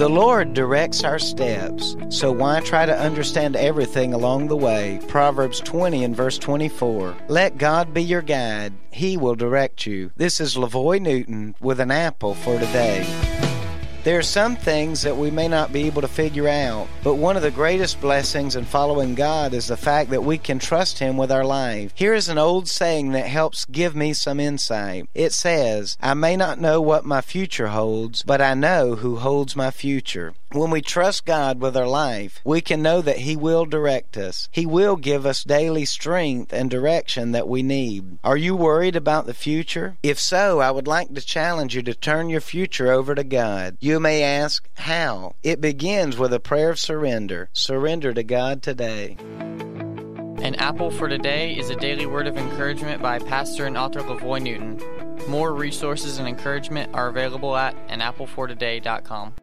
The Lord directs our steps, so why try to understand everything along the way? Proverbs 20 and verse 24. Let God be your guide, He will direct you. This is LaVoy Newton with an apple for today. There are some things that we may not be able to figure out, but one of the greatest blessings in following God is the fact that we can trust Him with our life. Here is an old saying that helps give me some insight. It says, I may not know what my future holds, but I know who holds my future. When we trust God with our life, we can know that He will direct us. He will give us daily strength and direction that we need. Are you worried about the future? If so, I would like to challenge you to turn your future over to God. You may ask, how? It begins with a prayer of surrender. Surrender to God today. An Apple for Today is a daily word of encouragement by pastor and author LaVoy Newton. More resources and encouragement are available at anapplefortoday.com.